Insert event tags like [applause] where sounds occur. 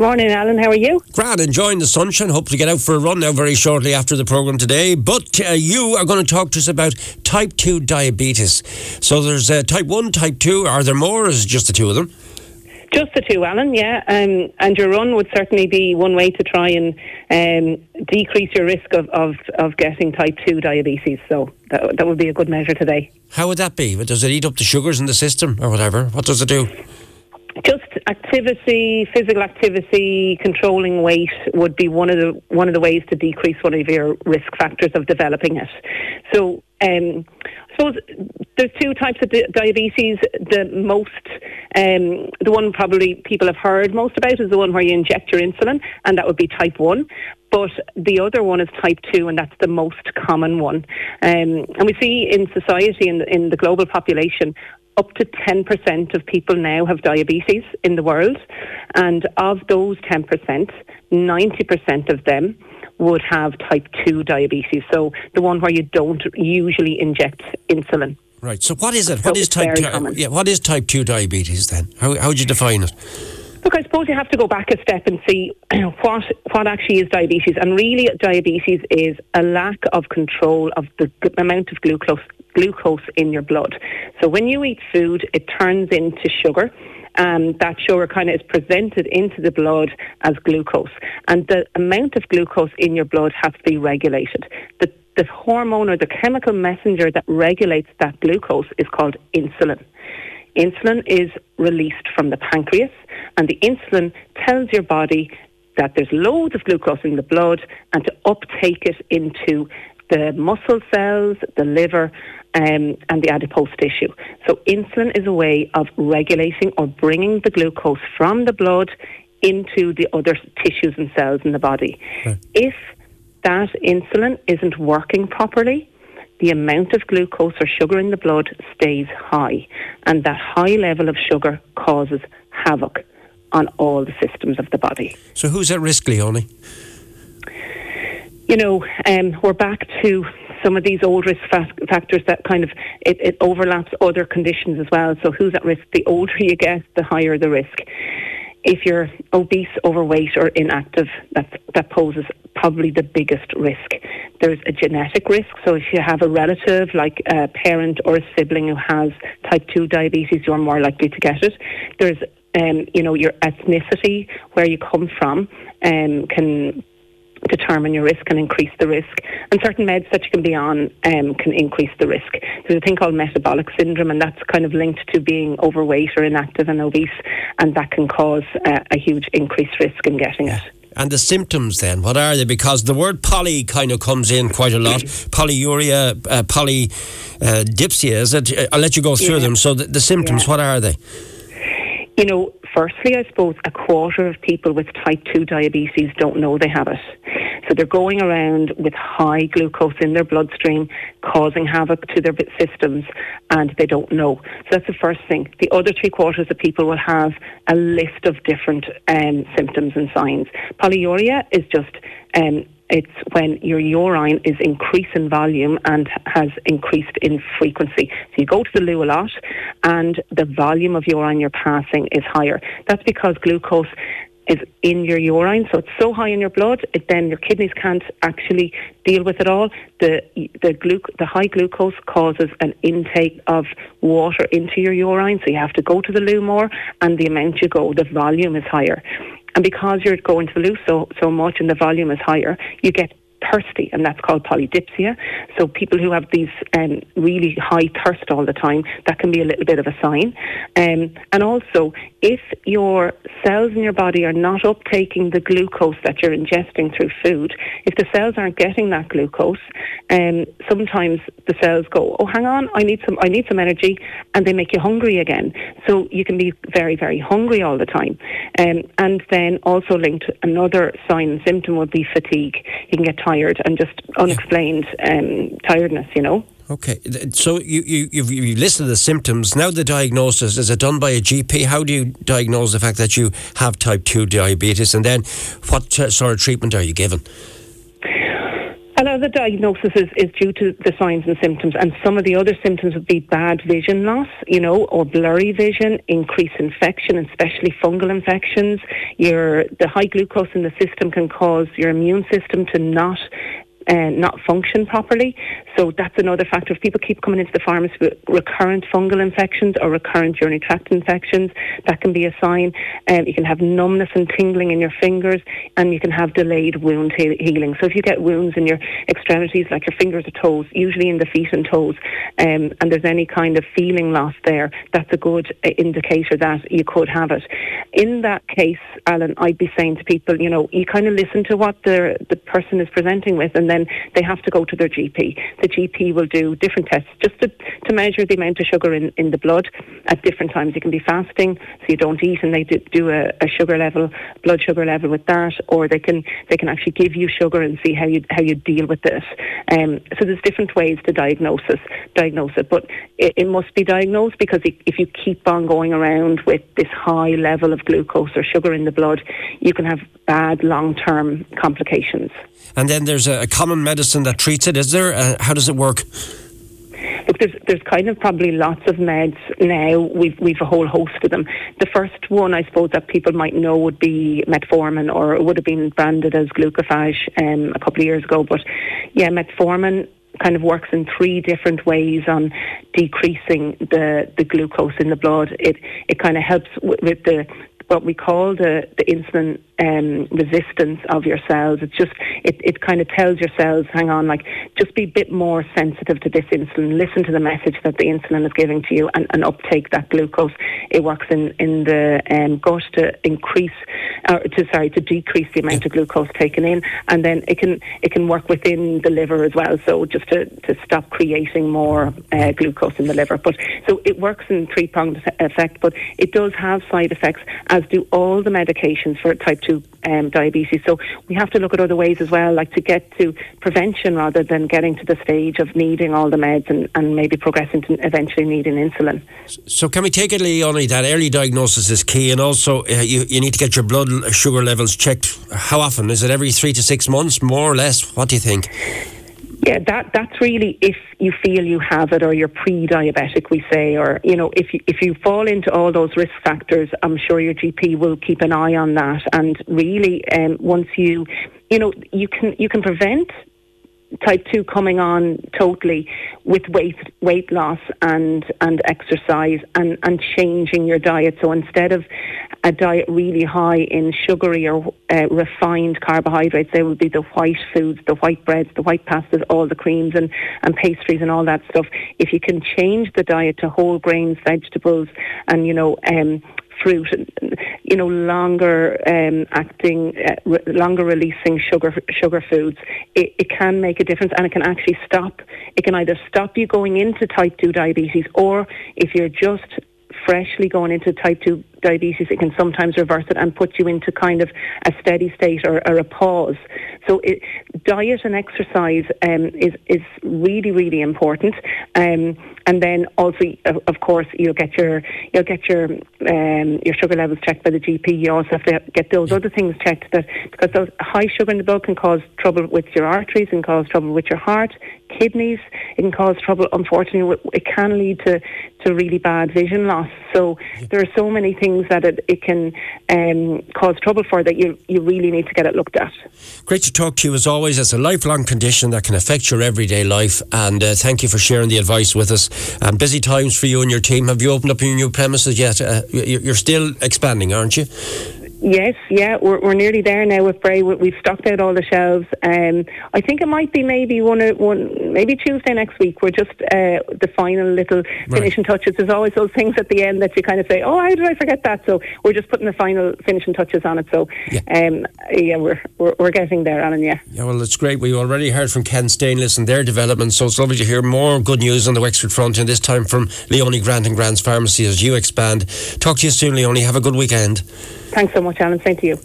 Good morning, Alan. How are you? Grand, enjoying the sunshine. Hope to get out for a run now very shortly after the programme today. But uh, you are going to talk to us about type 2 diabetes. So there's uh, type 1, type 2. Are there more, or is it just the two of them? Just the two, Alan, yeah. Um, and your run would certainly be one way to try and um, decrease your risk of, of, of getting type 2 diabetes. So that, that would be a good measure today. How would that be? Does it eat up the sugars in the system or whatever? What does it do? Just activity, physical activity, controlling weight would be one of the one of the ways to decrease one of your risk factors of developing it. So, um, I suppose there's two types of di- diabetes. The most, um, the one probably people have heard most about is the one where you inject your insulin, and that would be type one. But the other one is type 2, and that's the most common one. Um, and we see in society, in the, in the global population, up to 10% of people now have diabetes in the world. And of those 10%, 90% of them would have type 2 diabetes. So the one where you don't usually inject insulin. Right. So what is it? So what is type 2? Yeah, what is type 2 diabetes then? How, how would you define it? Look, I suppose you have to go back a step and see [clears throat] what what actually is diabetes. And really, diabetes is a lack of control of the amount of glucose glucose in your blood. So when you eat food, it turns into sugar. Um, that sugar kind of is presented into the blood as glucose. And the amount of glucose in your blood has to be regulated. The, the hormone or the chemical messenger that regulates that glucose is called insulin. Insulin is released from the pancreas, and the insulin tells your body that there's loads of glucose in the blood and to uptake it into the muscle cells, the liver, um, and the adipose tissue. So, insulin is a way of regulating or bringing the glucose from the blood into the other tissues and cells in the body. Right. If that insulin isn't working properly, the amount of glucose or sugar in the blood stays high, and that high level of sugar causes havoc on all the systems of the body. So, who's at risk, Leonie? You know, um, we're back to some of these old risk fa- factors that kind of it, it overlaps other conditions as well. So who's at risk? The older you get, the higher the risk. If you're obese, overweight, or inactive, that that poses probably the biggest risk. There's a genetic risk. So if you have a relative, like a parent or a sibling who has type two diabetes, you're more likely to get it. There's um, you know, your ethnicity, where you come from, um, can determine your risk and increase the risk. And certain meds that you can be on um, can increase the risk. There's a thing called metabolic syndrome, and that's kind of linked to being overweight or inactive and obese, and that can cause uh, a huge increased risk in getting it. And the symptoms then, what are they? Because the word poly kind of comes in quite a lot. [clears throat] Polyuria, uh, polydipsia, is it? I'll let you go through yeah. them. So the, the symptoms, yeah. what are they? You know, firstly, I suppose a quarter of people with type 2 diabetes don't know they have it. So they're going around with high glucose in their bloodstream, causing havoc to their systems, and they don't know. So that's the first thing. The other three quarters of people will have a list of different um, symptoms and signs. Polyuria is just um, it's when your urine is increased in volume and has increased in frequency. So you go to the loo a lot and the volume of urine you're passing is higher. That's because glucose is in your urine, so it's so high in your blood, it, then your kidneys can't actually deal with it all. The the glu- the high glucose causes an intake of water into your urine, so you have to go to the loo more, and the amount you go, the volume is higher. And because you're going to the loo so, so much and the volume is higher, you get thirsty, and that's called polydipsia. So people who have these um, really high thirst all the time, that can be a little bit of a sign. Um, and also, if your cells in your body are not uptaking the glucose that you're ingesting through food, if the cells aren't getting that glucose, um, sometimes the cells go, "Oh, hang on, I need some, I need some energy," and they make you hungry again. So you can be very, very hungry all the time. Um, and then also linked another sign and symptom would be fatigue. You can get tired and just unexplained um, tiredness. You know. Okay, so you, you, you've, you've listed the symptoms. Now, the diagnosis is it done by a GP? How do you diagnose the fact that you have type 2 diabetes? And then, what sort of treatment are you given? A lot of the diagnosis is, is due to the signs and symptoms, and some of the other symptoms would be bad vision loss, you know, or blurry vision, increased infection, especially fungal infections. Your the high glucose in the system can cause your immune system to not uh, not function properly. So that's another factor. If people keep coming into the pharmacy with recurrent fungal infections or recurrent urinary tract infections, that can be a sign. Um, you can have numbness and tingling in your fingers, and you can have delayed wound he- healing. So if you get wounds in your extremities, like your fingers or toes, usually in the feet and toes, um, and there's any kind of feeling loss there, that's a good uh, indicator that you could have it. In that case, Alan, I'd be saying to people, you know, you kind of listen to what the the person is presenting with, and then they have to go to their GP. The GP will do different tests just to, to measure the amount of sugar in, in the blood at different times. You can be fasting, so you don't eat, and they do, do a, a sugar level, blood sugar level with that, or they can they can actually give you sugar and see how you how you deal with this. Um, so there's different ways to diagnose it, diagnose it, but it, it must be diagnosed because if you keep on going around with this high level of glucose or sugar in the blood, you can have bad long term complications. And then there's a, a, common medicine that treats it. Is there? Uh, how does it work? Look, there's there's kind of probably lots of meds now. We've we've a whole host of them. The first one, I suppose, that people might know would be metformin, or it would have been branded as glucophage um, a couple of years ago. But yeah, metformin kind of works in three different ways on decreasing the, the glucose in the blood. It it kind of helps with the what we call the, the insulin um, resistance of your cells. It's just, it, it kind of tells your cells, hang on, like, just be a bit more sensitive to this insulin. Listen to the message that the insulin is giving to you and, and uptake that glucose. It works in, in the um, gut to increase, or to, sorry, to decrease the amount of glucose taken in. And then it can, it can work within the liver as well. So just to, to stop creating more uh, glucose in the liver. But so it works in three pronged effect, but it does have side effects as as do all the medications for type 2 um, diabetes. So we have to look at other ways as well, like to get to prevention rather than getting to the stage of needing all the meds and, and maybe progressing to eventually needing insulin. So can we take it, Leonie, that early diagnosis is key and also uh, you, you need to get your blood sugar levels checked. How often? Is it every three to six months, more or less? What do you think? Yeah, that that's really if you feel you have it or you're pre-diabetic, we say, or you know, if you, if you fall into all those risk factors, I'm sure your GP will keep an eye on that. And really, um, once you, you know, you can you can prevent type 2 coming on totally with weight weight loss and and exercise and and changing your diet. So instead of a diet really high in sugary or uh, refined carbohydrates there will be the white foods the white breads the white pastas all the creams and and pastries and all that stuff. If you can change the diet to whole grains vegetables and you know um fruit, you know, longer um, acting, uh, re- longer releasing sugar sugar foods, it, it can make a difference, and it can actually stop. It can either stop you going into type two diabetes, or if you're just freshly going into type 2 diabetes, it can sometimes reverse it and put you into kind of a steady state or, or a pause. So it, diet and exercise um, is, is really, really important. Um, and then also, of course, you'll get your you'll get your um, your sugar levels checked by the GP. You also have to get those other things checked that because those high sugar in the blood can cause trouble with your arteries and cause trouble with your heart, kidneys. It can cause trouble. Unfortunately, it can lead to to really bad vision loss. So there are so many things that it, it can um, cause trouble for that you you really need to get it looked at. Great to talk to you as always. It's a lifelong condition that can affect your everyday life, and uh, thank you for sharing the advice with us. Um, busy times for you and your team. Have you opened up your new premises yet? Uh, you're still expanding, aren't you? Yes, yeah, we're, we're nearly there now with Bray. We've stocked out all the shelves. Um, I think it might be maybe one, one maybe Tuesday next week. We're just uh, the final little finishing right. touches. There's always those things at the end that you kind of say, "Oh, how did I forget that?" So we're just putting the final finishing touches on it. So yeah, um, yeah we're, we're, we're getting there, Alan. Yeah. Yeah, well, it's great. We already heard from Ken Stainless and their development, so it's lovely to hear more good news on the Wexford front, and this time from Leonie Grant and Grant's Pharmacy as you expand. Talk to you soon, Leonie. Have a good weekend. Thanks so much, Alan. Same to you.